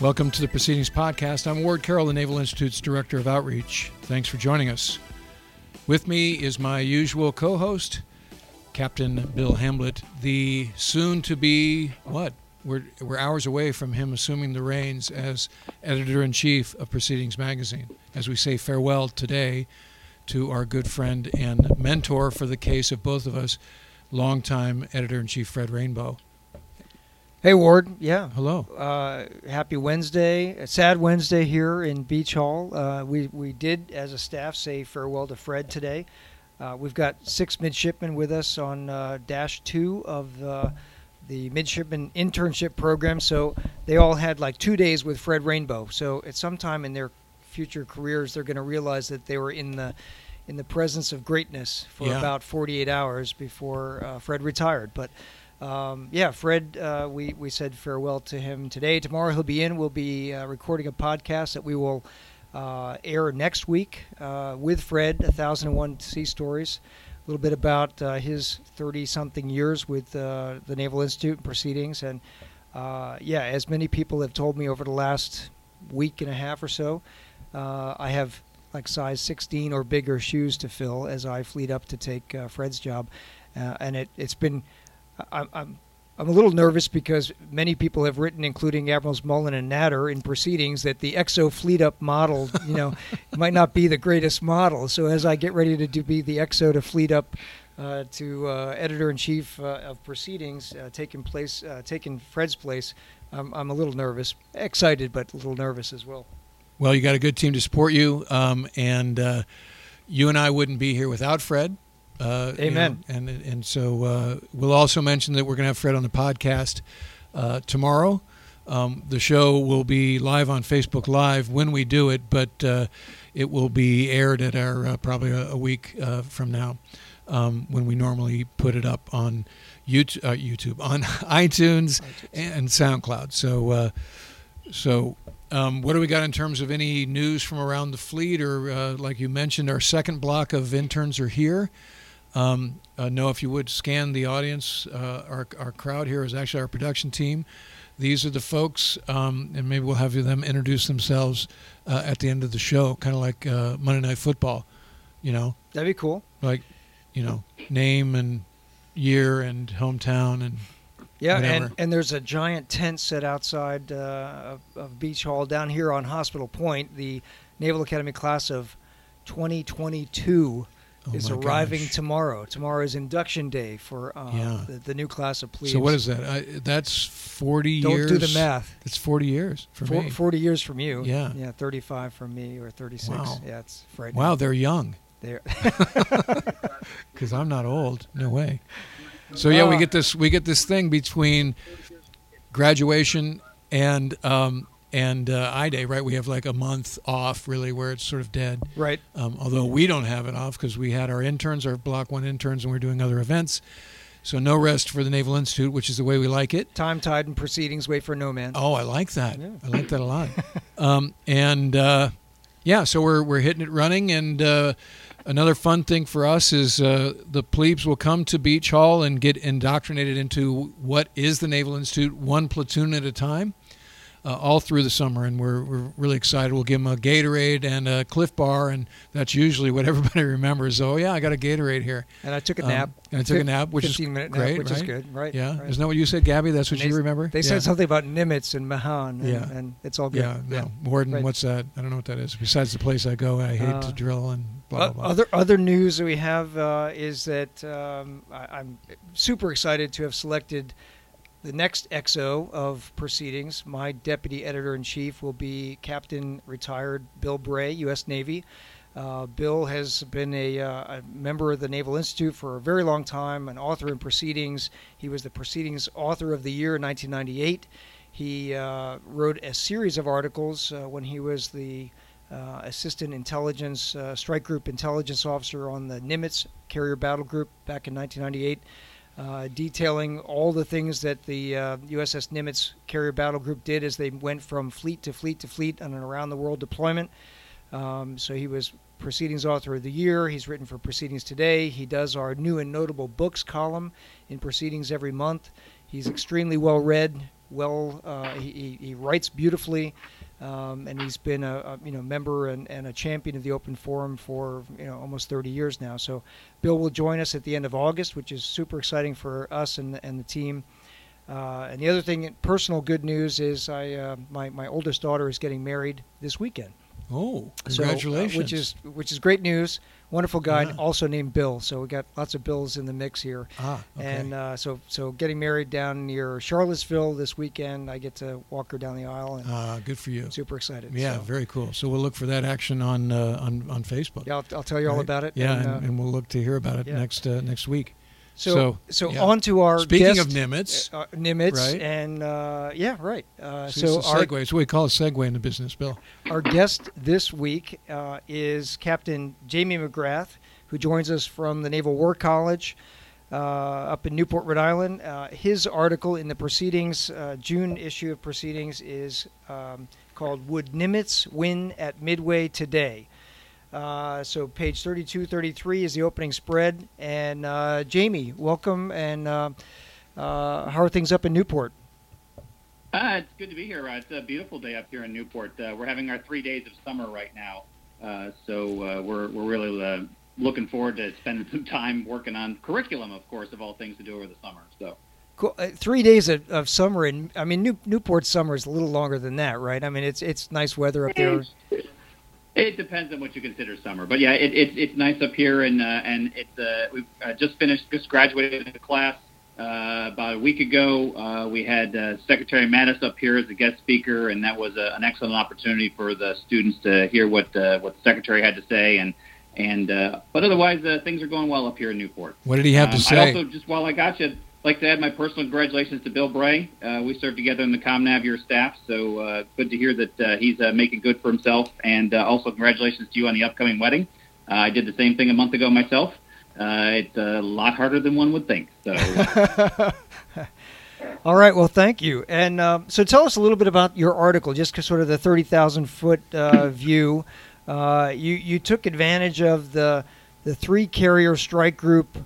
Welcome to the Proceedings Podcast. I'm Ward Carroll, the Naval Institute's Director of Outreach. Thanks for joining us. With me is my usual co host, Captain Bill Hamblet, the soon to be, what? We're, we're hours away from him assuming the reins as editor in chief of Proceedings Magazine. As we say farewell today to our good friend and mentor for the case of both of us, longtime editor in chief Fred Rainbow. Hey Ward, yeah. Hello. Uh, happy Wednesday, a sad Wednesday here in Beach Hall. Uh, we we did, as a staff, say farewell to Fred today. Uh, we've got six midshipmen with us on uh, Dash Two of the the midshipman internship program. So they all had like two days with Fred Rainbow. So at some time in their future careers, they're going to realize that they were in the in the presence of greatness for Yeah. about 48 hours before uh, Fred retired. But um, yeah, Fred, uh, we, we said farewell to him today. Tomorrow he'll be in. We'll be uh, recording a podcast that we will uh, air next week uh, with Fred, 1001 Sea Stories. A little bit about uh, his 30 something years with uh, the Naval Institute and proceedings. And yeah, as many people have told me over the last week and a half or so, I have like size 16 or bigger shoes to fill as I fleet up to take Fred's job. And it, it's been I'm, I'm I'm a little nervous because many people have written, including Admirals Mullen and Natter, in proceedings that the EXO Fleet Up model, you know, might not be the greatest model. So as I get ready to do, be the EXO to Fleet Up uh, to uh, editor in chief uh, of proceedings, uh, taking place, uh, taking Fred's place, I'm, I'm a little nervous, excited, but a little nervous as well. Well, you got a good team to support you, um, and uh, you and I wouldn't be here without Fred. Uh, you Amen. know, and and so uh, we'll also mention that we're going to have Fred on the podcast uh, tomorrow. Um, the show will be live on Facebook Live when we do it, but uh, it will be aired at our uh, probably a, a week uh, from now um, when we normally put it up on YouTube, uh, YouTube on iTunes and SoundCloud. So, uh, so um, what do we got in terms of any news from around the fleet, or uh, like you mentioned, our second block of interns are here. Um, uh, Noah, if you would scan the audience, uh, our our crowd here is actually our production team. These are the folks, um, and maybe we'll have them introduce themselves uh, at the end of the show, kind of like uh, Monday Night Football. You know, That'd be cool. like you know, name and year and hometown and Yeah, Whatever. and, and there's a giant tent set outside uh, of, of Beach Hall down here on Hospital Point. The Naval Academy class of 2022 oh is arriving gosh. tomorrow. Tomorrow is induction day for uh, Yeah. the, the new class of plebes. So what is that? I, that's forty Don't years. do the math. It's forty years for Four, me. 40 years from you. Yeah. Yeah, 35 from me or 36. Wow. Yeah, it's frightening. Wow, they're young. There. Because I'm not old. No way. So yeah, we Uh, get this we get this thing between graduation and um, and uh, I Day, right? We have like a month off, really, where it's sort of dead. right. Um, although we don't have it off because we had our interns, our Block One interns, and we're doing other events. So no rest for the Naval Institute, which is the way we like it. Time, tide, and proceedings wait for no man. Oh, I like that. Yeah. I like that a lot. um, and uh, yeah, so we're we're hitting it running. And uh, another fun thing for us is uh, the plebes will come to Beach Hall and get indoctrinated into what is the Naval Institute, one platoon at a time. Uh, all through the summer, and we're, we're really excited. We'll give them a Gatorade and a Clif Bar, and that's usually what everybody remembers. Oh yeah, I got a Gatorade here. And I took a Um, nap. and I took a nap, which is minute great, nap, which is good. Right. Yeah, right. isn't that what you said, Gabby? That's what And you they- remember. They yeah. said something about Nimitz and Mahan. And, Yeah. and it's all good. Yeah, no. Warden, Right. what's that? I don't know what that is. Besides the place I go, I hate Uh, to drill and blah, blah, blah. Other other news that we have uh, is that um, I, I'm super excited to have selected the next XO of proceedings. My deputy editor in chief will be Captain retired Bill Bray, U.S. Navy. Uh, Bill has been a, uh, a member of the Naval Institute for a very long time, an author in proceedings. He was the Proceedings Author of the Year in 1998. He uh, wrote a series of articles uh, when he was the uh, assistant intelligence uh, strike group intelligence officer on the Nimitz carrier battle group back in 1998, uh, detailing all the things that the uh, USS Nimitz carrier battle group did as they went from fleet to fleet to fleet on an around the world deployment. Um, so he was Proceedings Author of the Year. He's written for Proceedings Today. He does our new and notable books column in Proceedings every month. He's extremely well read, well. Uh, he, he writes beautifully. Um, and he's been a, a, you know member and, and a champion of the Open Forum for you know almost 30 years now. So Bill will join us at the end of August, which is super exciting for us and, and the team. Uh, and the other thing, personal good news is I uh, my my oldest daughter is getting married this weekend. Oh, congratulations! So, uh, which is which is great news. Wonderful guy, also named Bill. So we got lots of Bills in the mix here. Ah, okay. And uh, so so getting married down near Charlottesville this weekend. I get to walk her down the aisle. And uh, good for you. Super excited. Yeah, so. very cool. So we'll look for that action on uh, on on Facebook. Yeah, I'll, I'll tell you right? all about it. Yeah, and, and, and, we'll look to hear about it yeah. next uh, next week. So, so, so yeah. on to our speaking guest, of Nimitz, uh, Nimitz, right? and uh, yeah, right. Uh, so, so our, segue. It's what we call a segue in the business, Bill. Our guest this week uh, is Captain Jamie McGrath, who joins us from the Naval War College uh, up in Newport, Rhode Island. Uh, his article in the Proceedings, June issue of Proceedings, is um, called "Would Nimitz Win at Midway Today?" Uh, so page 32, 33 is the opening spread. And uh, Jamie, welcome. And uh, uh how are things up in Newport? Uh, it's good to be here. it's a beautiful day up here in Newport. we're having our three days of summer right now. so we're, we're really looking forward to spending some time working on curriculum, of course, of all things to do over the summer. So. Cool. Uh, three days of, of, summer, and I mean New, Newport summer is a little longer than that, right? I mean it's it's nice weather up there. It depends on what you consider summer, but yeah, it, it, it's nice up here, and uh, and it's uh, we've uh, just finished, just graduated the class uh, about a week ago. Uh, we had uh, Secretary Mattis up here as a guest speaker, and that was a, an excellent opportunity for the students to hear what uh, what the secretary had to say. And and uh, but otherwise, uh, things are going well up here in Newport. What did he have um, to say? I also just while I got you, like to add my personal congratulations to Bill Bray. Uh, we served together in the ComNav staff, so uh, good to hear that uh, he's uh, making good for himself. And uh, also congratulations to you on the upcoming wedding. Uh, I did the same thing a month ago myself. it's a lot harder than one would think. So. All right. Well, thank you. And um, so, tell us a little bit about your article, just sort of the thirty thousand foot view. you you took advantage of the the three carrier strike group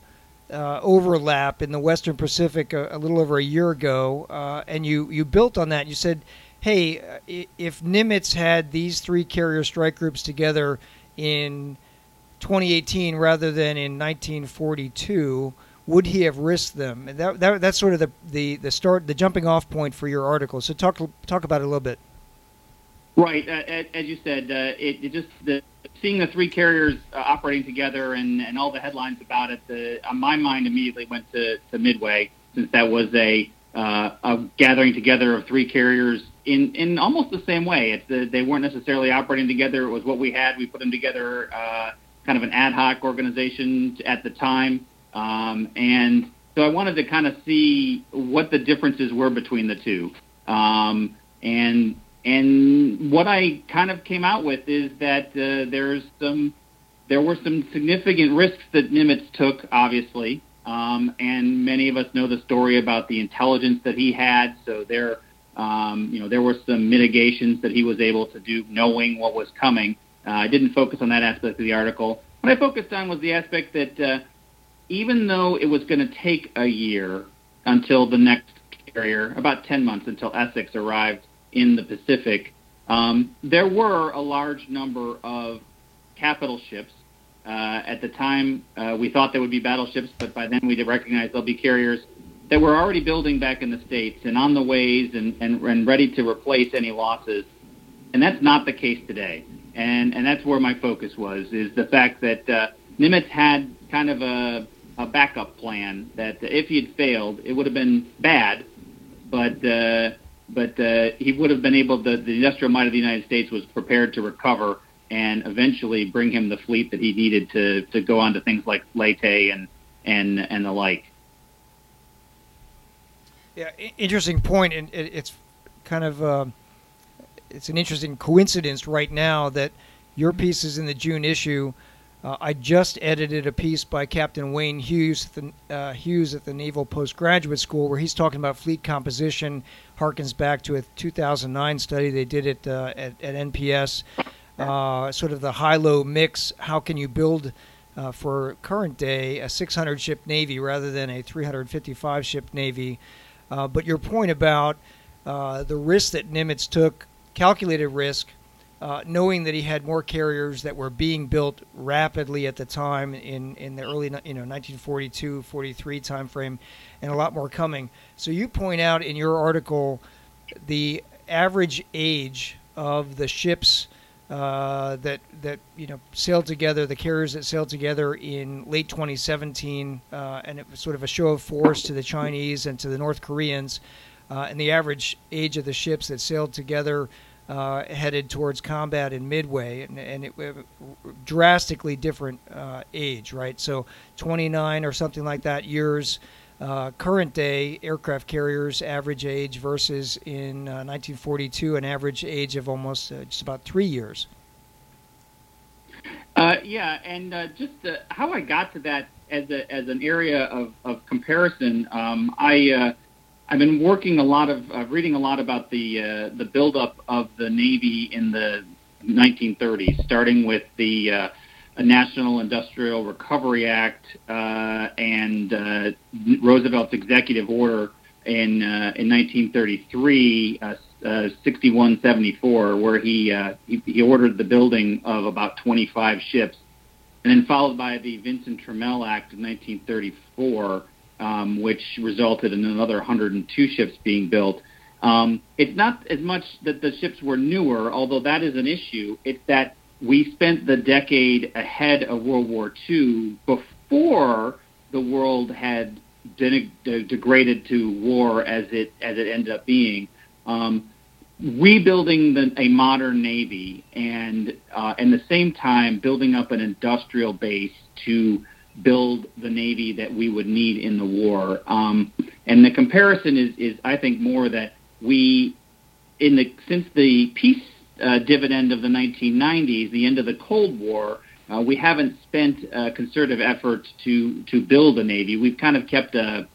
uh, overlap in the Western Pacific a, a little over a year ago, uh, and you, you built on that. You said, hey, uh, if Nimitz had these three carrier strike groups together in 2018 rather than in 1942, would he have risked them? That, that, that's sort of the, the, the start, the jumping off point for your article. So talk talk about it a little bit. Right, uh, as you said, uh, it, it, just the seeing the three carriers uh, operating together and, and all the headlines about it, the, on my mind immediately went to, to Midway, since that was a, uh, a gathering together of three carriers in, in almost the same way. It's the, they weren't necessarily operating together. It was what we had. We put them together, uh, kind of an ad hoc organization at the time. Um, and so I wanted to kind of see what the differences were between the two. Um, and and what I kind of came out with is that uh, there's some, there were some significant risks that Nimitz took, obviously, um, and many of us know the story about the intelligence that he had. So there, um, you know, there were some mitigations that he was able to do, knowing what was coming. Uh, I didn't focus on that aspect of the article. What I focused on was the aspect that uh, even though it was going to take a year until the next carrier, about 10 months until Essex arrived in the Pacific, um, there were a large number of capital ships. Uh, at the time, uh, we thought they would be battleships, but by then we recognized they'll be carriers that were already building back in the States and on the ways and, and, and ready to replace any losses. And that's not the case today. And, and that's where my focus was, is the fact that uh, Nimitz had kind of a, a backup plan that if he had failed, it would have been bad, but uh, but uh, he would have been able to, the industrial might of the United States was prepared to recover and eventually bring him the fleet that he needed to, to go on to things like Leyte and, and, and the like. Yeah, interesting point, and it's kind of uh, it's an interesting coincidence right now that your piece is in the June issue uh, I just edited a piece by Captain Wayne Hughes at the, uh, Hughes at the Naval Postgraduate School where he's talking about fleet composition, harkens back to a 2009 study they did it uh, at, at, NPS, uh, sort of the high-low mix. How can you build uh, for current day a 600 ship Navy rather than a 355 ship Navy? Uh, but your point about the risk that Nimitz took, calculated risk, uh, knowing that he had more carriers that were being built rapidly at the time in, in the early you know 1942 43 timeframe and a lot more coming so you point out in your article the average age of the ships uh, that that you know sailed together, the carriers that sailed together in late 2017, uh, and it was sort of a show of force to the Chinese and to the North Koreans. Uh, and the average age of the ships that sailed together uh, headed towards combat in Midway, and, and it, it drastically different uh, age, right? So 29 or something like that years uh, current day aircraft carriers average age versus in uh, 1942 an average age of almost uh, just about three years. Uh, yeah, and uh, just uh, how I got to that as a, as an area of, of comparison, um, I I've been working a lot of reading a lot about the the buildup of the Navy in the 1930s, starting with the a National Industrial Recovery Act uh, and uh, Roosevelt's executive order in uh, in 1933, uh, uh, 6174, where he, uh, he, he ordered the building of about 25 ships, and then followed by the Vinson Trammell Act of 1934, um, which resulted in another 102 ships being built. Um, it's not as much that the ships were newer, although that is an issue. It's that we spent the decade ahead of World War II before the world had de- degraded to war as it as it ended up being. Um, rebuilding the, a modern navy and uh, at the same time building up an industrial base to build the navy that we would need in the war. Um, and the comparison is, is, I think, more that we, in the since the peace uh, dividend of the 1990s, the end of the Cold War, uh, we haven't spent uh, concerted efforts to to build a navy. We've kind of kept a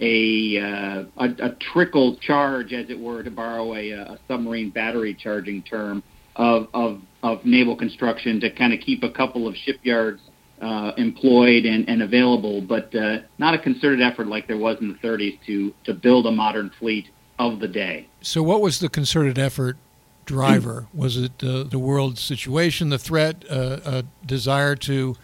a, uh, a, a trickle charge, as it were, to borrow a, a submarine battery charging term of, of of naval construction to kind of keep a couple of shipyards uh, employed and, and available, but uh, not a concerted effort like there was in the 30s to to build a modern fleet of the day. So, what was the concerted effort driver? Was it uh, the world situation, the threat, uh, a desire to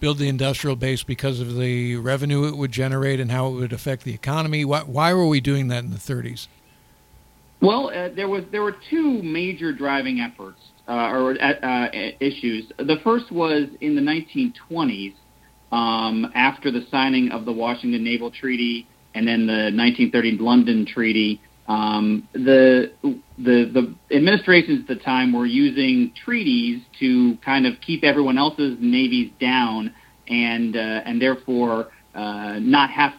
build the industrial base because of the revenue it would generate and how it would affect the economy? Why, why were we doing that in the 30s? Well, uh, there was there were two major driving efforts uh, or uh, uh, issues. The first was in the 1920s, um, after the signing of the Washington Naval Treaty and then the 1930 London Treaty. Um, the the the administrations at the time were using treaties to kind of keep everyone else's navies down, and uh, and therefore uh, not have.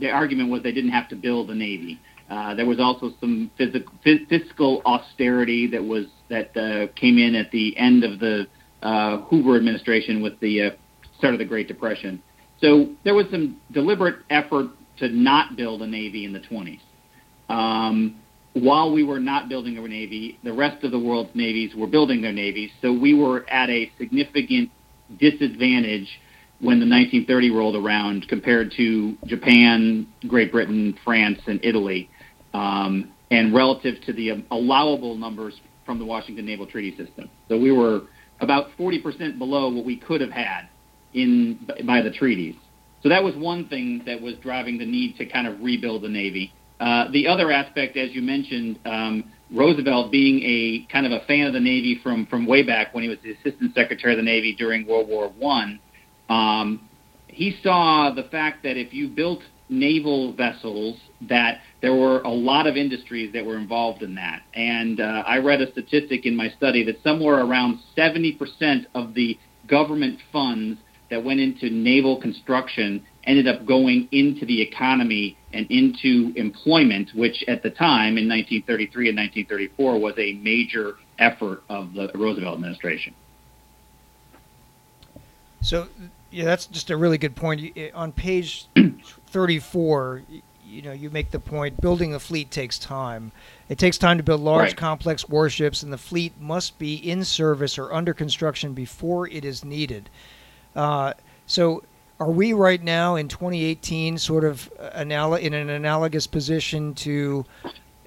The argument was they didn't have to build a navy. Uh, there was also some physical, fiscal austerity that was that uh, came in at the end of the uh, Hoover administration with the uh, start of the Great Depression. So there was some deliberate effort to not build a navy in the 20s. Um, while we were not building a navy, the rest of the world's navies were building their navies. So we were at a significant disadvantage when the 1930 rolled around compared to Japan, Great Britain, France, and Italy, um, and relative to the allowable numbers from the Washington Naval Treaty System. So we were about 40% below what we could have had in by the treaties. So that was one thing that was driving the need to kind of rebuild the Navy. Uh, the other aspect, as you mentioned, um, Roosevelt being a kind of a fan of the Navy from from way back when he was the Assistant Secretary of the Navy during World War One, um, he saw the fact that if you built naval vessels, that there were a lot of industries that were involved in that. And uh, I read a statistic in my study that somewhere around 70% of the government funds that went into naval construction ended up going into the economy and into employment, which at the time in 1933 and 1934 was a major effort of the Roosevelt administration. So, yeah, that's just a really good point. On page 34, you know, you make the point building a fleet takes time. It takes time to build large, right. complex warships, and the fleet must be in service or under construction before it is needed. Uh, so, are we right now in 2018 sort of anal- in an analogous position to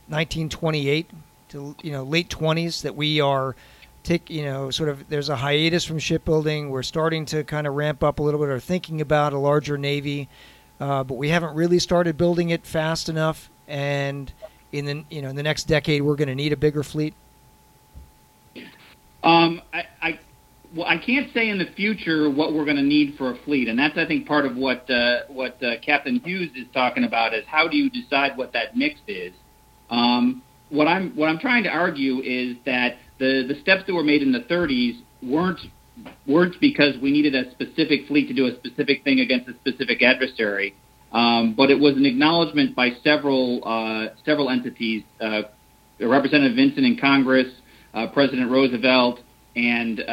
1928 to you know late 20s that we are take you know sort of there's a hiatus from shipbuilding. We're starting to kind of ramp up a little bit, or thinking about a larger navy, uh, but we haven't really started building it fast enough. And in the you know in the next decade, we're going to need a bigger fleet. Um, I, I well, I can't say in the future what we're going to need for a fleet, and that's I think part of what uh, what uh, Captain Hughes is talking about is how do you decide what that mix is. Um, what I'm what I'm trying to argue is that the the steps that were made in the 30s weren't weren't because we needed a specific fleet to do a specific thing against a specific adversary, um, but it was an acknowledgement by several uh, several entities, uh, Representative Vinson in Congress, uh, President Roosevelt, and uh,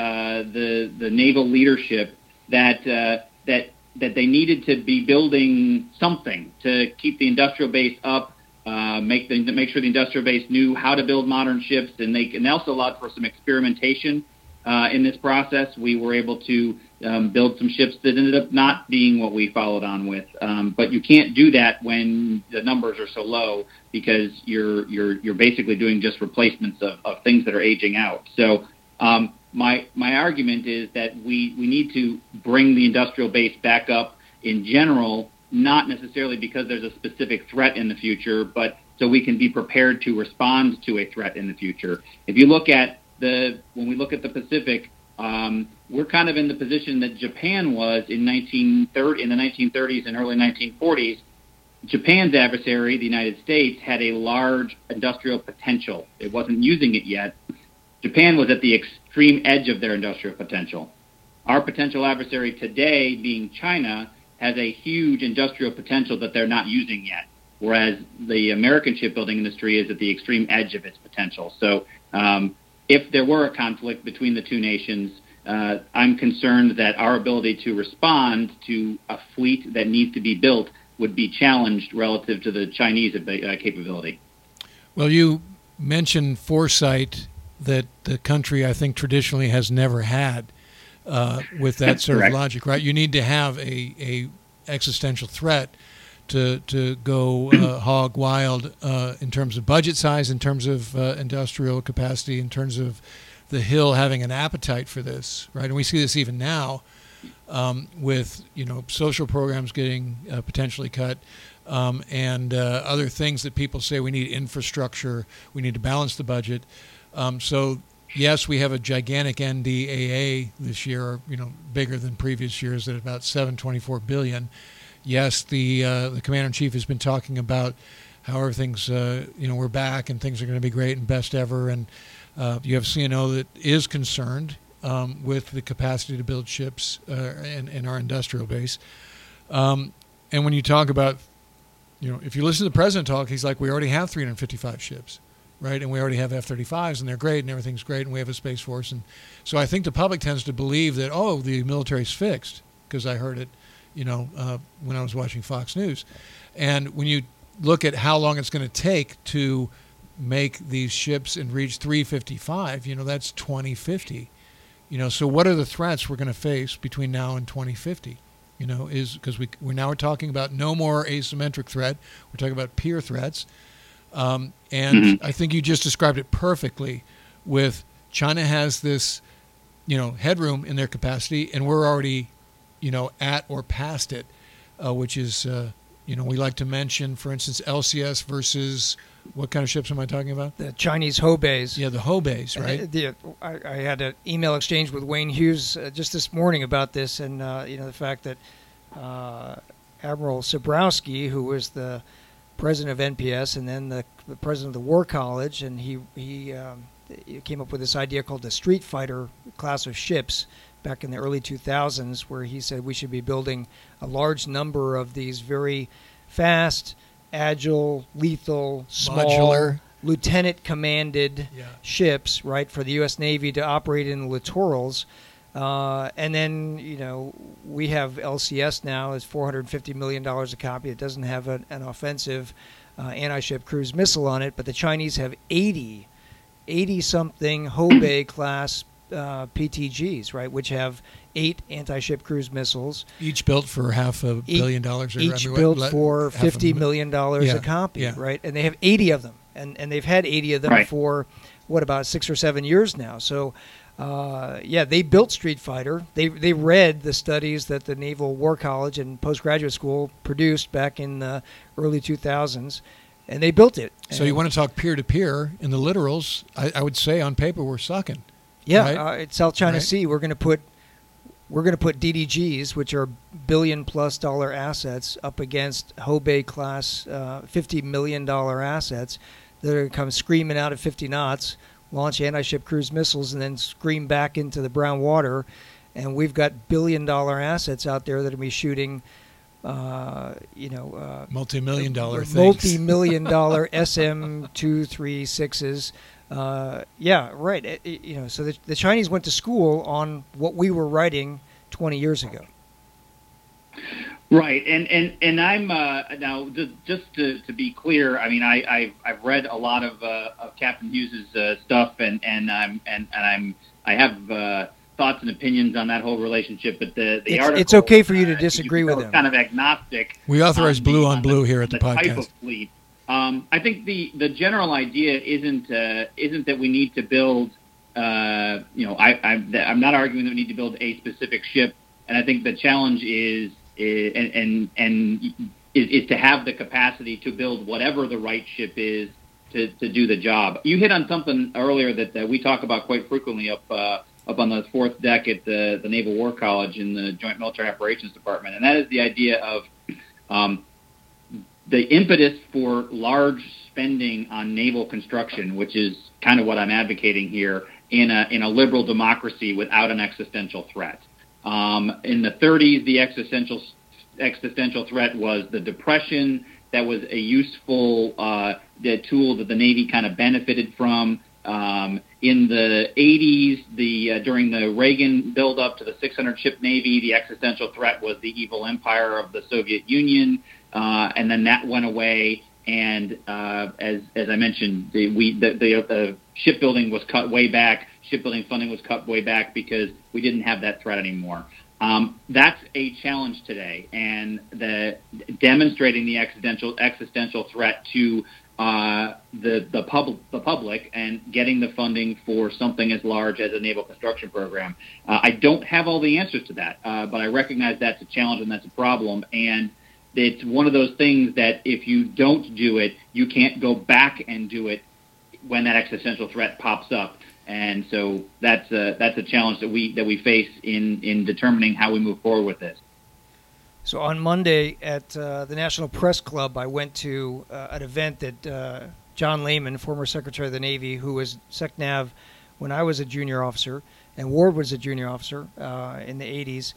the the naval leadership that uh, that that they needed to be building something to keep the industrial base up uh, make the, make sure the industrial base knew how to build modern ships, and they and also allowed for some experimentation uh, in this process. We were able to um, build some ships that ended up not being what we followed on with. Um, but you can't do that when the numbers are so low because you're you're you're basically doing just replacements of, of things that are aging out. So um, my my argument is that we we need to bring the industrial base back up in general not necessarily because there's a specific threat in the future, but so we can be prepared to respond to a threat in the future. If you look at the when we look at the Pacific, um, we're kind of in the position that Japan was in 1930 in the 1930s and early 1940s. Japan's adversary, the United States, had a large industrial potential. It wasn't using it yet. Japan was at the extreme edge of their industrial potential. Our potential adversary today, being China, has a huge industrial potential that they're not using yet, whereas the American shipbuilding industry is at the extreme edge of its potential. So, um, if there were a conflict between the two nations, uh, I'm concerned that our ability to respond to a fleet that needs to be built would be challenged relative to the Chinese uh, capability. Well, you mentioned foresight that the country, I think, traditionally has never had uh, with that sort of logic, right? You need to have a, a existential threat to to go uh, hog wild uh, in terms of budget size, in terms of uh, industrial capacity, in terms of the Hill having an appetite for this, right? And we see this even now um, with you know social programs getting uh, potentially cut. Um, and uh, other things that people say we need infrastructure, we need to balance the budget. Um, so yes, we have a gigantic NDAA this year, you know, bigger than previous years at about 724 billion. Yes, the uh, the commander in chief has been talking about how everything's, uh, you know, we're back and things are going to be great and best ever. And uh, you have CNO that is concerned um, with the capacity to build ships uh, in, in, our industrial base. Um, and when you talk about, you know, if you listen to the president talk, he's like, we already have 355 ships right? And we already have F-35s, and they're great, and everything's great, and we have a space force, and so I think the public tends to believe that oh, the military's fixed because I heard it, you know, uh, when I was watching Fox News, and when you look at how long it's going to take to make these ships and reach 355, you know, that's 2050. You know, so what are the threats we're going to face between now and 2050? You know, is because we we're now we're talking about no more asymmetric threat. We're talking about peer threats. Um, and mm-hmm. I think you just described it perfectly with China has this, you know, headroom in their capacity, and we're already, you know, at or past it, uh, which is, uh, you know, we like to mention, for instance, LCS versus what kind of ships am I talking about? The Chinese Houbeis. Yeah, the Houbeis, right? Uh, the, I, I, had an email exchange with Wayne Hughes uh, just this morning about this, and uh, you know the fact that uh, Admiral Cebrowski, who was the president of NPS and then the, the president of the War College, and he he, um, he came up with this idea called the Street Fighter class of ships back in the early 2000s, where he said we should be building a large number of these very fast, agile, lethal, small, Modular. lieutenant commanded yeah. ships, right, for the U.S. Navy to operate in the littorals. Uh, and then you know we have LCS now It's 450 million dollars a copy. It doesn't have an, an offensive uh, anti-ship cruise missile on it, but the Chinese have 80, 80 something Houbei class uh, PTGs, right, which have eight anti-ship cruise missiles, each built for half a billion dollars. Or each built for fifty million dollars yeah, a copy, yeah. right? And they have eighty of them and and they've had 80 of them Right. for what about six or seven years now. So. Uh, yeah, they built Street Fighter. They they read the studies that the Naval War College and postgraduate school produced back in the early 2000s, and they built it. So you want to talk peer to peer in the littorals? I, I would say on paper we're sucking. Yeah, right? uh, it's South China Right. Sea. We're going to put we're going to put DDGs, which are billion plus dollar assets, up against Houbei class uh, fifty million dollar assets that are going to come screaming out at fifty knots, launch anti-ship cruise missiles, and then scream back into the brown water. And we've got billion dollar assets out there that are be shooting, uh, you know, uh, Multi-million dollar things. multi-million dollar SM two three sixes. Uh, yeah, right. It- it- you know, so the, the Chinese went to school on what we were writing 20 years ago. Right, and and and I'm uh, now just, just to, to be clear. I mean, I I've, I've read a lot of uh, of Captain Hughes's uh, stuff, and and I'm and, and I'm I have uh, thoughts and opinions on that whole relationship. But the the It's- article, it's okay for you to uh, disagree you with know, him. Kind of agnostic. We authorize on blue the- on blue here at on the Type podcast. of fleet. Um, I think the the general idea isn't uh, isn't that we need to build. Uh, you know, I, I I'm not arguing that we need to build a specific ship, and I think the challenge is, is and and and is, is to have the capacity to build whatever the right ship is to, to do the job. You hit on something earlier that, that we talk about quite frequently up uh, up on the fourth deck at the, the Naval War College in the Joint Military Operations Department, and that is the idea of um, the impetus for large spending on naval construction, which is kind of what I'm advocating here in a in a liberal democracy without an existential threat. Um, in the 30s, the existential existential threat was the depression. That was a useful uh, tool that the Navy kind of benefited from. Um, in the 80s, the uh, during the Reagan buildup to the 600 ship Navy, the existential threat was the evil empire of the Soviet Union, uh, and then that went away. And uh, as as I mentioned, the, we the, the, the shipbuilding was cut way back. Shipbuilding funding was cut way back because we didn't have that threat anymore. Um, that's a challenge today, and the demonstrating the existential existential threat to uh, the the public the public and getting the funding for something as large as a naval construction program. Uh, I don't have all the answers to that, uh, but I recognize that's a challenge and that's a problem. And it's one of those things that if you don't do it, you can't go back and do it when that existential threat pops up. And so that's a, that's a challenge that we that we face in in determining how we move forward with this. So on Monday at uh, the National Press Club, I went to uh, an event that uh, John Lehman, former Secretary of the Navy, who was SecNav when I was a junior officer, and Ward was a junior officer uh, in the 80s.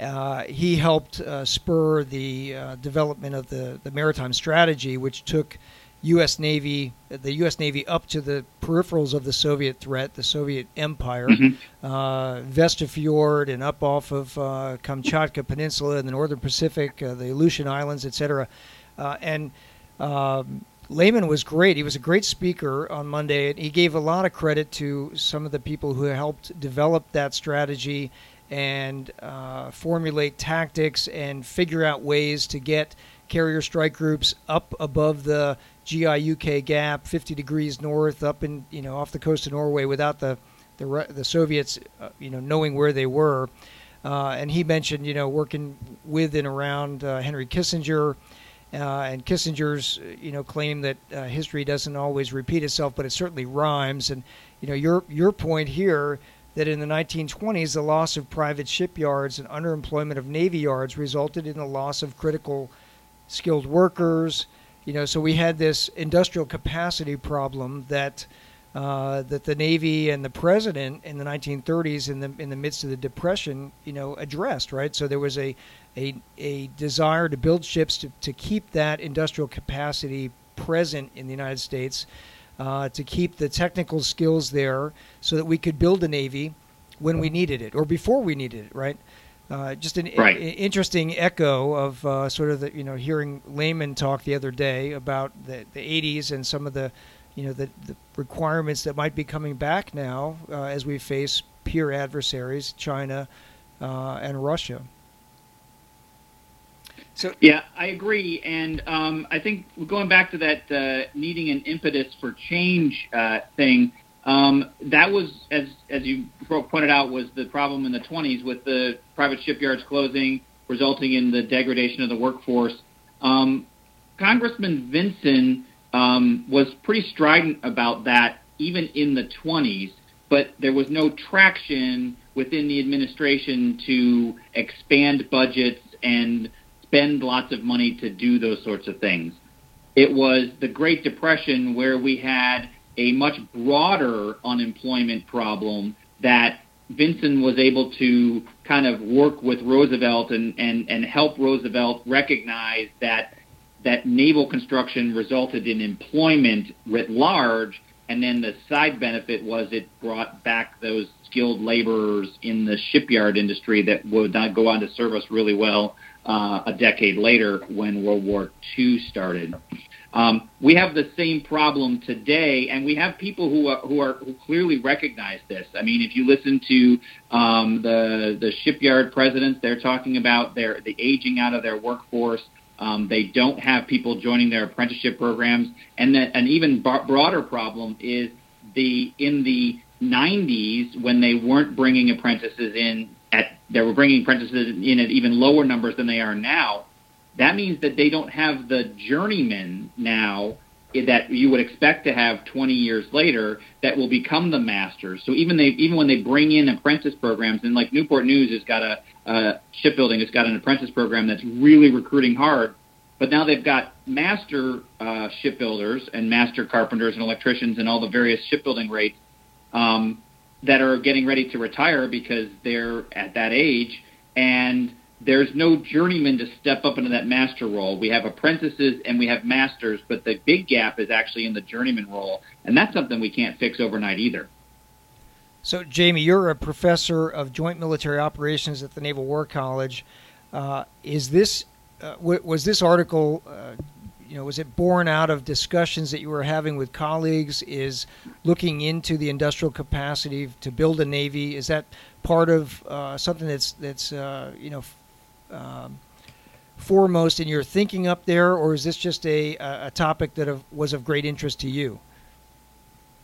Uh, he helped uh, spur the uh, development of the, the maritime strategy, which took U.S. Navy, the U.S. Navy, up to the peripherals of the Soviet threat, the Soviet Empire, Mhm. uh, Vesta Fjord, and up off of uh, Kamchatka Peninsula in the northern Pacific, uh, the Aleutian Islands, etc. Uh, and um, Lehman was great. He was a great speaker on Monday, and he gave a lot of credit to some of the people who helped develop that strategy and uh, formulate tactics and figure out ways to get carrier strike groups up above the GI UK gap, 50 degrees north, up in you know off the coast of Norway, without the the, the Soviets, uh, you know, knowing where they were. Uh, and he mentioned, you know, working with and around uh, Henry Kissinger, uh, and Kissinger's, uh, you know, claim that history doesn't always repeat itself, but it certainly rhymes. And you know, your your point here that in the 1920s, the loss of private shipyards and underemployment of navy yards resulted in the loss of critical skilled workers. You know, so we had this industrial capacity problem that uh, that the Navy and the President in the 1930s, in the in the midst of the Depression, you know, addressed. Right, so there was a a, a desire to build ships to, to keep that industrial capacity present in the United States, uh, to keep the technical skills there, so that we could build a navy when we needed it or before we needed it. Right. Uh, just an Right. i- interesting echo of uh, sort of the you know hearing Lehman talk the other day about the, the 80s and some of the you know the, the requirements that might be coming back now uh, as we face peer adversaries China uh, and Russia. So yeah, I agree, and um, I think going back to that uh, needing an impetus for change uh, thing, um, that was as as you pointed out was the problem in the 20s with the private shipyards closing, resulting in the degradation of the workforce. Um, Congressman Vinson um, was pretty strident about that even in the 20s, but there was no traction within the administration to expand budgets and spend lots of money to do those sorts of things. It was the Great Depression where we had a much broader unemployment problem that Vinson was able to kind of work with Roosevelt and, and, and help Roosevelt recognize that that naval construction resulted in employment writ large, and then the side benefit was it brought back those skilled laborers in the shipyard industry that would not go on to serve us really well uh, a decade later when World War II started. Um, we have the same problem today, and we have people who are, who are who clearly recognize this. I mean, if you listen to um, the the shipyard presidents, they're talking about their the aging out of their workforce. Um, they don't have people joining their apprenticeship programs, and that an even broader problem is the in the 90s when they weren't bringing apprentices in at they were bringing apprentices in at even lower numbers than they are now that means that they don't have the journeymen now that you would expect to have 20 years later that will become the masters. So even they even when they bring in apprentice programs and like Newport News has got a uh, shipbuilding has got an apprentice program that's really recruiting hard, but now they've got master uh, shipbuilders and master carpenters and electricians and all the various shipbuilding rates um, that are getting ready to retire because they're at that age and there's no journeyman to step up into that master role. We have apprentices and we have masters, but the big gap is actually in the journeyman role, and that's something we can't fix overnight either. So, Jamie, you're a professor of joint military operations at the Naval War College. Uh, is this uh, w- was this article? Uh, you know, was it born out of discussions that you were having with colleagues? Is looking into the industrial capacity to build a navy? Is that part of uh, something that's that's uh, you know um, foremost in your thinking up there, or is this just a, a topic that have, was of great interest to you?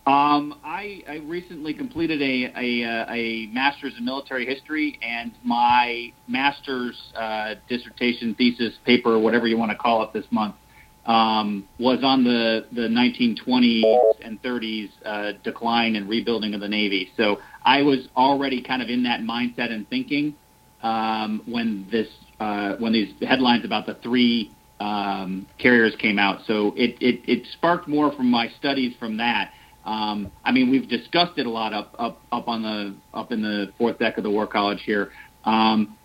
Um, I, I, recently completed a, a, uh, a, master's in military history, and my master's uh, dissertation, thesis, paper, whatever you want to call it, this month um, was on the, the 1920s and 30s uh, decline and rebuilding of the Navy. So I was already kind of in that mindset and thinking um, when this uh, when these headlines about the three um, carriers came out. So it, it, it sparked more from my studies from that. Um, I mean, we've discussed it a lot up up up on the up in the fourth deck of the War College here. Um,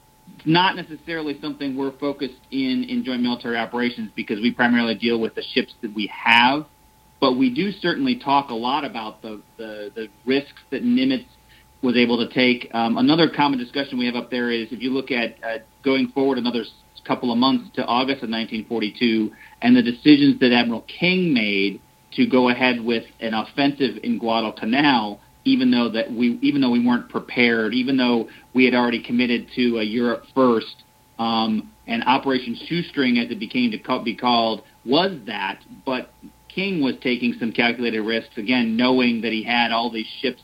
not necessarily something we're focused in in joint military operations because we primarily deal with the ships that we have. But we do certainly talk a lot about the the, the risks that Nimitz was able to take. Um, another common discussion we have up there is if you look at uh, going forward another couple of months to August of 1942 and the decisions that Admiral King made to go ahead with an offensive in Guadalcanal, even though that we even though we weren't prepared, even though we had already committed to a Europe first, um, and Operation Shoestring, as it became to be called, was that. But King was taking some calculated risks again, knowing that he had all these ships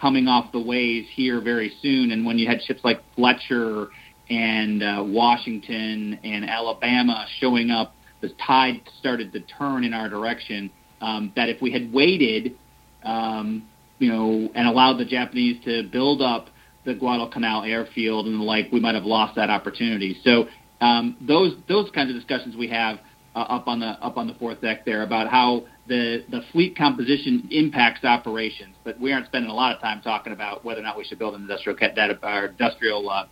coming off the ways here very soon. And when you had ships like Fletcher and uh, Washington and Alabama showing up, the tide started to turn in our direction. Um, that if we had waited, um, you know, and allowed the Japanese to build up the Guadalcanal airfield and the like, we might have lost that opportunity. So um, those those kinds of discussions we have uh, up on the up on the fourth deck there about how the the fleet composition impacts operations, but we aren't spending a lot of time talking about whether or not we should build an industrial industrial uh,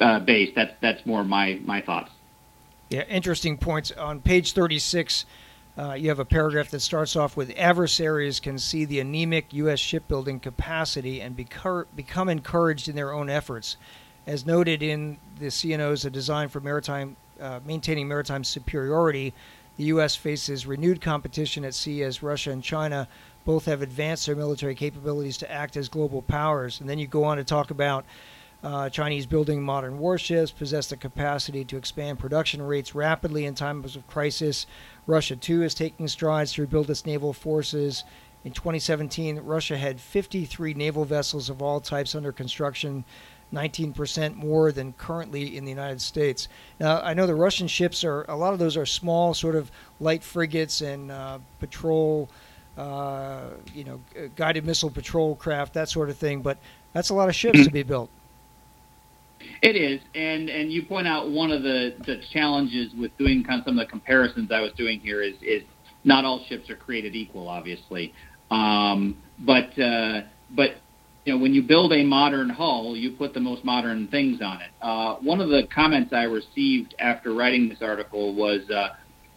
uh, base. That's that's more my my thoughts. Yeah, interesting points on page thirty six. Uh, you have a paragraph that starts off with adversaries can see the anemic U.S. shipbuilding capacity and becur- become encouraged in their own efforts. As noted in the CNO's A Design for Maritime uh, Maintaining Maritime Superiority, the U.S. faces renewed competition at sea as Russia and China both have advanced their military capabilities to act as global powers. And then you go on to talk about Uh, Chinese building modern warships possess the capacity to expand production rates rapidly in times of crisis. Russia, too, is taking strides to rebuild its naval forces. In 2017, Russia had 53 naval vessels of all types under construction, 19% more than currently in the United States. Now, I know the Russian ships are, a lot of those are small, sort of light frigates and uh, patrol, uh, you know, guided missile patrol craft, that sort of thing, but that's a lot of ships to be built. It is, and and you point out one of the, the challenges with doing kind of some of the comparisons I was doing here is is not all ships are created equal, obviously, um, but uh, but you know when you build a modern hull, you put the most modern things on it. Uh, one of the comments I received after writing this article was uh,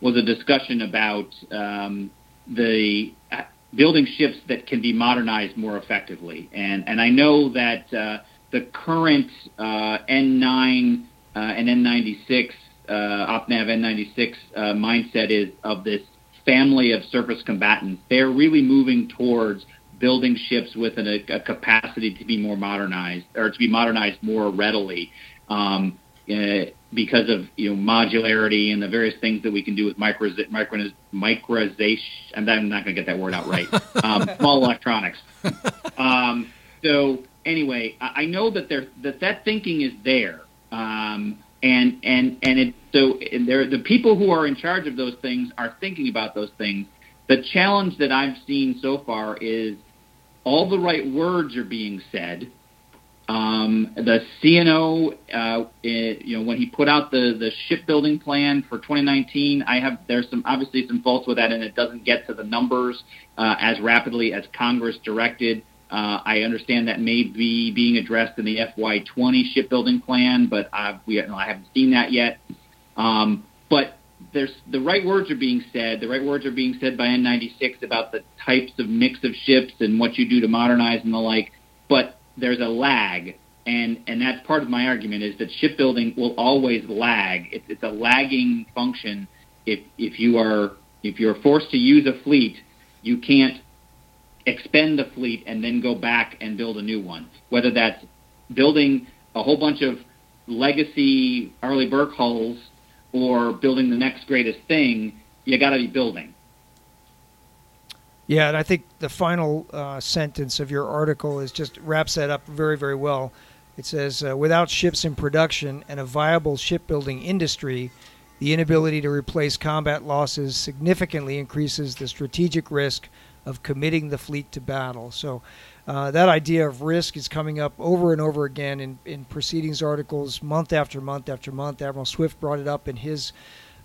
was a discussion about um, the uh, building ships that can be modernized more effectively, and and I know that. The current uh, N9 uh, and N96 uh, OpNav N96 uh, mindset is of this family of surface combatants. They're really moving towards building ships with an, a, a capacity to be more modernized or to be modernized more readily. Um, uh, because of you know modularity and the various things that we can do with micro microization. I'm not going to get that word out right. Um, small electronics. Um, so anyway, I know that there that that thinking is there, um, and and and it so and there the people who are in charge of those things are thinking about those things. The challenge that I've seen so far is all the right words are being said. Um, the CNO, uh, it, you know, when he put out the the shipbuilding plan for 2019, I have there's some obviously some faults with that, and it doesn't get to the numbers uh, as rapidly as Congress directed. Uh, I understand that may be being addressed in the FY20 shipbuilding plan, but I've, we, I haven't seen that yet. Um, but there's the right words are being said. The right words are being said by N96 about the types of mix of ships and what you do to modernize and the like. But there's a lag, and and that's part of my argument is that shipbuilding will always lag. It's, it's a lagging function. If if you are if you're forced to use a fleet, you can't expend the fleet and then go back and build a new one. Whether that's building a whole bunch of legacy Arleigh Burke hulls or building the next greatest thing, you got to be building. Yeah, and I think the final uh, sentence of your article is just wraps that up very, very well. It says, uh, without ships in production and a viable shipbuilding industry, the inability to replace combat losses significantly increases the strategic risk of committing the fleet to battle. So uh, that idea of risk is coming up over and over again in, in proceedings articles, month after month after month. Admiral Swift brought it up in his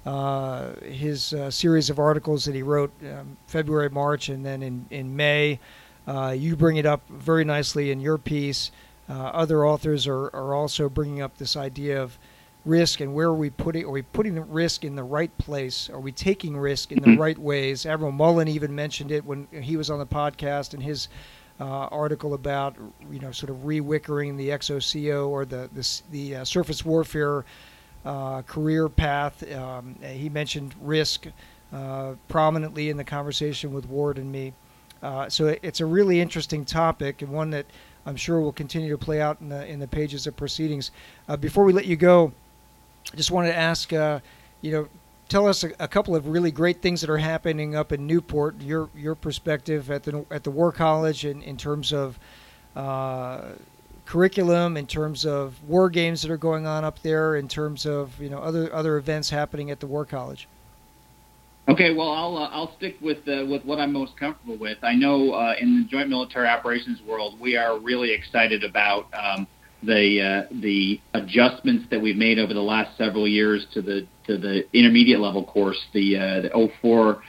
uh, his uh, series of articles that he wrote um, February, March, and then in in May. Uh, you bring it up very nicely in your piece. Uh, other authors are, are also bringing up this idea of risk and where are we putting are we putting the risk in the right place are we taking risk in the mm-hmm. right ways admiral mullen even mentioned it when he was on the podcast in his uh, article about you know sort of re-wickering the xoco or the the, the uh, surface warfare uh, career path um, he mentioned risk uh, prominently in the conversation with ward and me uh, so it's a really interesting topic and one that I'm sure will continue to play out in the in the pages of proceedings. Uh, before we let you go, I just wanted to ask, uh, you know, tell us a, a, couple of really great things that are happening up in Newport. Your your perspective at the at the War College in, in terms of uh, curriculum, in terms of war games that are going on up there, in terms of you know other other events happening at the War College. Okay, well, I'll uh, I'll stick with uh, with what I'm most comfortable with. I know uh, in the Joint Military Operations world, we are really excited about um, the uh, the adjustments that we've made over the last several years to the to the intermediate level course, the uh, the 04,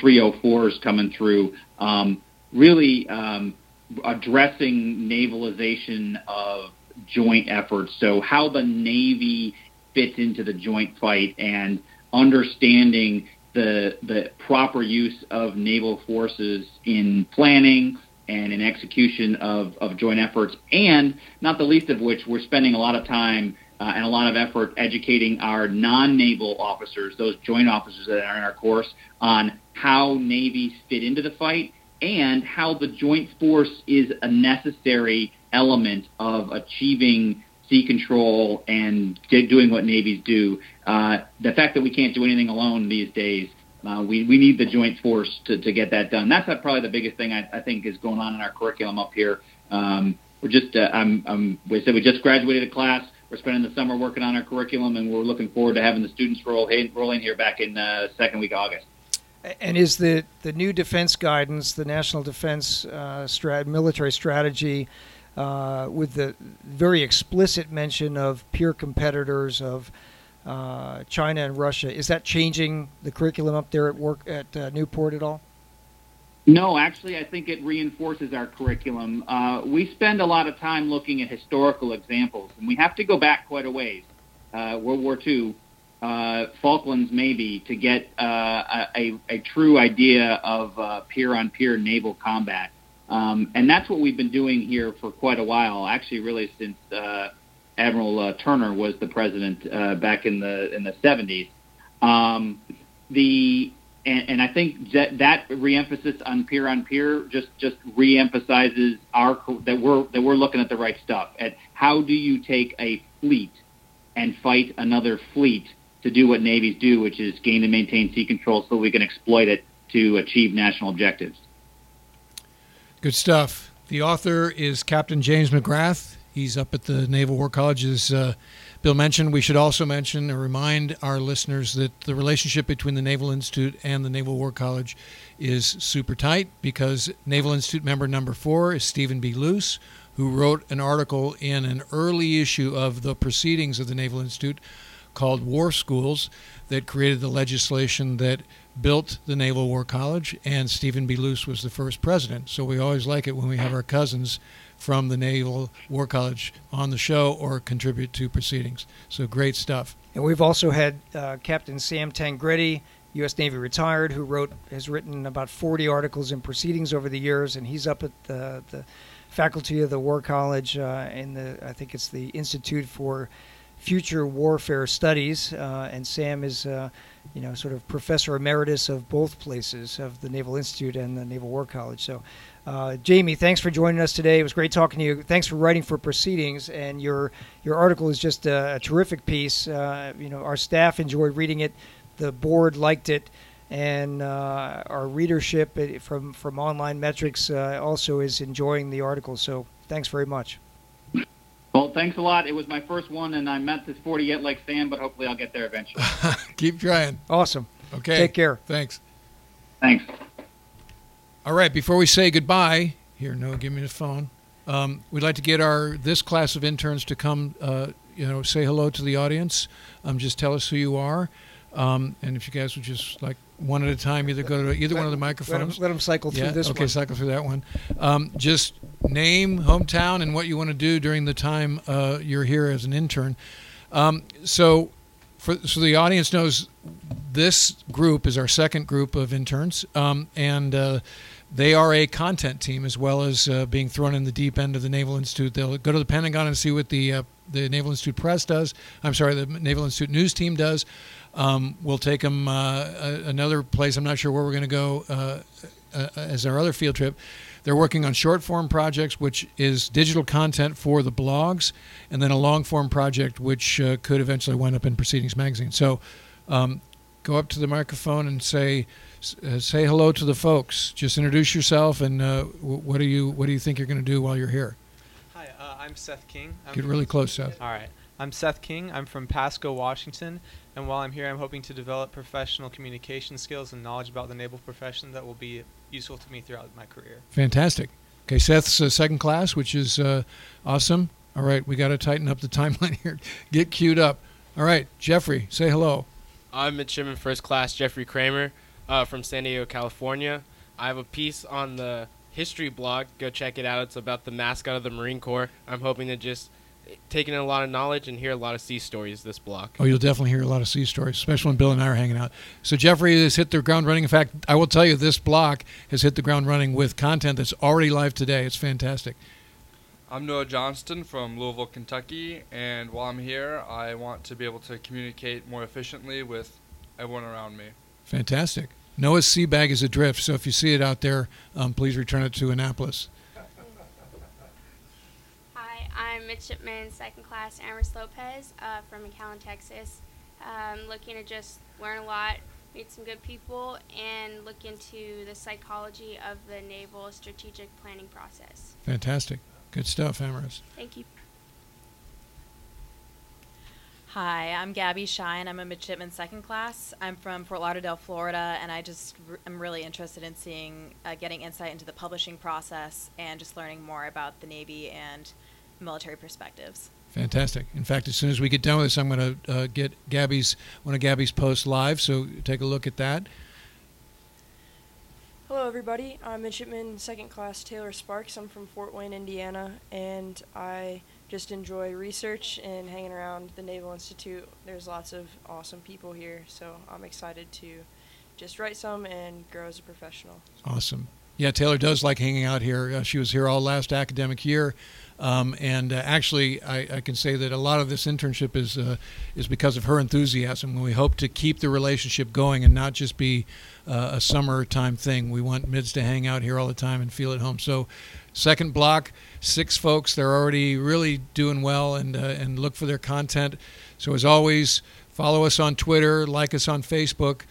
03, 04 is coming through, um, really um, addressing navalization of joint efforts. So how the Navy fits into the joint fight and understanding the the proper use of naval forces in planning and in execution of, of joint efforts, and not the least of which, we're spending a lot of time uh, and a lot of effort educating our non-naval officers, those joint officers that are in our course, on how navies fit into the fight and how the joint force is a necessary element of achieving sea control and doing what navies do. Uh, the fact that we can't do anything alone these days, uh, we we need the joint force to, to get that done. That's probably the biggest thing I, I think is going on in our curriculum up here. Um, we're just uh, I'm, I'm we said we just graduated a class. We're spending the summer working on our curriculum, and we're looking forward to having the students roll rolling here back in uh, second week of August. And is the, the new defense guidance, the national defense uh, strat, military strategy, uh, with the very explicit mention of peer competitors of uh, China and Russia, is that changing the curriculum up there at work at uh, Newport at all? No, actually, I think it reinforces our curriculum. Uh, we spend a lot of time looking at historical examples, and we have to go back quite a ways. Uh, World War II, uh, Falklands, maybe, to get a, a true idea of uh, peer-on-peer naval combat. Um, and that's what we've been doing here for quite a while. Actually, really since Admiral Turner was the president back in the in the 70s. Um, the and, and I think that that reemphasis on peer on peer just just reemphasizes our that we're that we're looking at the right stuff. At how do you take a fleet and fight another fleet to do what navies do, which is gain and maintain sea control, so we can exploit it to achieve national objectives. Good stuff. The author is Captain James McGrath. He's up at the Naval War College's uh, Bill mentioned, we should also mention and remind our listeners that the relationship between the Naval Institute and the Naval War College is super tight because Naval Institute member number four is Stephen B. Luce, who wrote an article in an early issue of the Proceedings of the Naval Institute called War Schools that created the legislation that built the Naval War College, and Stephen B. Luce was the first president. So we always like it when we have our cousins from the Naval War College on the show or contribute to proceedings. So great stuff. And we've also had uh, Captain Sam Tangredi, U.S. Navy retired, who wrote has written about 40 articles in proceedings over the years, and he's up at the, the faculty of the War College uh, in the I think it's the Institute for Future Warfare Studies, uh, and Sam is uh, you know sort of professor emeritus of both places of the Naval Institute and the Naval War College. So uh, Jamie, thanks for joining us today. It was great talking to you. Thanks for writing for Proceedings, and your your article is just a, a terrific piece. Uh, you know, our staff enjoyed reading it, the board liked it, and uh, our readership uh, from from online metrics uh, also is enjoying the article. So, thanks very much. Well, thanks a lot. It was my first one, and I'm not this 40 yet like Sam, but hopefully I'll get there eventually. Keep trying. Awesome. Okay. Take care. Thanks. Thanks. All right, before we say goodbye, here, no, give me the phone. Um, we'd like to get our this class of interns to come, uh, you know, say hello to the audience. Um, just tell us who you are, um, and if you guys would just like one at a time, either go to either let, one of the microphones. Let them, cycle through yeah, this. Okay, one. cycle through that one. Um, just name, hometown, and what you want to do during the time uh, you're here as an intern. Um, so, for so the audience knows, this group is our second group of interns, um, and. Uh, they are a content team as well as uh, being thrown in the deep end of the Naval Institute. They'll go to the Pentagon and see what the uh, the Naval Institute press does. I'm sorry, the Naval Institute news team does. Um, we'll take them uh, another place. I'm not sure where we're going to go uh, uh, as our other field trip. They're working on short form projects, which is digital content for the blogs, and then a long form project, which uh, could eventually wind up in Proceedings Magazine. So um, go up to the microphone and say, uh, say hello to the folks. Just introduce yourself and uh, what do you what do you think you're going to do while you're here? Hi, uh, I'm Seth King. I'm Get really close, Seth. All right. I'm Seth King. I'm from Pasco, Washington, and while I'm here, I'm hoping to develop professional communication skills and knowledge about the naval profession that will be useful to me throughout my career. Fantastic. Okay, Seth's uh, second class, which is uh, awesome. All right, we got to tighten up the timeline here. Get queued up. All right, Jeffrey, say hello. I'm midshipman first class Jeffrey Kramer uh, from San Diego, California. I have a piece on the history blog. Go check it out. It's about the mascot of the Marine Corps. I'm hoping to just take in a lot of knowledge and hear a lot of sea stories this block. Oh, you'll definitely hear a lot of sea stories, especially when Bill and I are hanging out. So Jeffrey has hit the ground running. In fact, I will tell you, this block has hit the ground running with content that's already live today. It's fantastic. I'm Noah Johnston from Louisville, Kentucky, and while I'm here, I want to be able to communicate more efficiently with everyone around me. Fantastic. Noah's sea bag is adrift, so if you see it out there, um, please return it to Annapolis. Hi, I'm midshipman second class Amaris Lopez uh, from McAllen, Texas. Um, looking to just learn a lot, meet some good people, and look into the psychology of the naval strategic planning process. Fantastic. Good stuff, Amaris. Thank you. Hi, I'm Gabby Shine. I'm a midshipman second class. I'm from Fort Lauderdale, Florida, and I just r- am really interested in seeing, uh, getting insight into the publishing process and just learning more about the Navy and military perspectives. Fantastic. In fact, as soon as we get done with this, I'm going to uh, get Gabby's one of Gabby's posts live. So take a look at that. Hello, everybody. I'm Midshipman Second Class Taylor Sparks. I'm from Fort Wayne, Indiana, and I just enjoy research and hanging around the Naval Institute. There's lots of awesome people here, so I'm excited to just write some and grow as a professional. Awesome. Yeah, Taylor does like hanging out here. Uh, she was here all last academic year. Um, and uh, actually, I, I, can say that a lot of this internship is uh, is because of her enthusiasm. We hope to keep the relationship going and not just be uh, a summertime thing. We want mids to hang out here all the time and feel at home. So, second block, six folks. They're already really doing well, and uh, and look for their content. So as always, follow us on Twitter, like us on Facebook,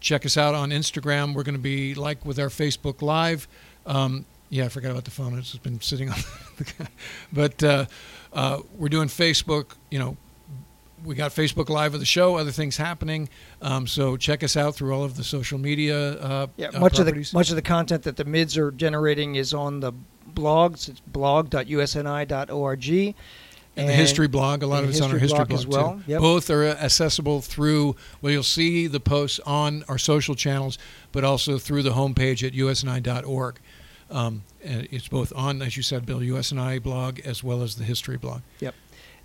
check us out on Instagram. We're going to be like with our Facebook Live. Um, yeah, I forgot about the phone. It's been sitting on. The, but uh, uh, we're doing Facebook. You know, we got Facebook Live of the show. Other things happening. Um, so check us out through all of the social media. Uh, Yeah, uh, much of the much of the content that the mids are generating is on the blogs. It's blog.usni.org. and the history blog. A lot of it's on our history blog blog as well. too. Yep. Both are accessible through. Well, you'll see the posts on our social channels, but also through the homepage at usni.org. Um, and it's both on, as you said, Bill, USNI blog as well as the history blog. Uh,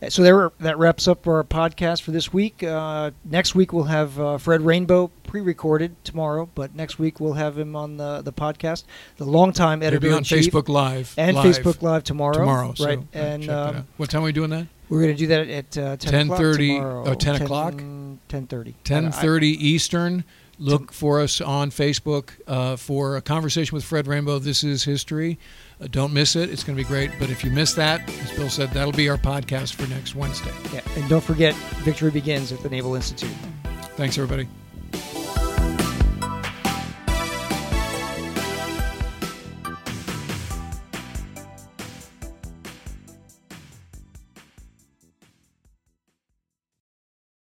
So there, that wraps up our podcast for this week. Uh, next week we'll have uh, Fred Rainbow pre-recorded tomorrow, but next week we'll have him on the the podcast. The longtime editor be on Facebook Live and live Facebook Live tomorrow. tomorrow. Right? uh, and um, what time are we doing that? we're going to do that at uh, 10 o'clock 10:30 tomorrow. oh, 10 o'clock? 10:30. Ten thirty Eastern. Look for us on Facebook uh, for a conversation with Fred Rainbow. This is history. Uh, don't miss it. It's going to be great. But if you miss that, as Bill said, that'll be our podcast for next Wednesday. Yeah, and don't forget, victory begins at the Naval Institute. Thanks, everybody.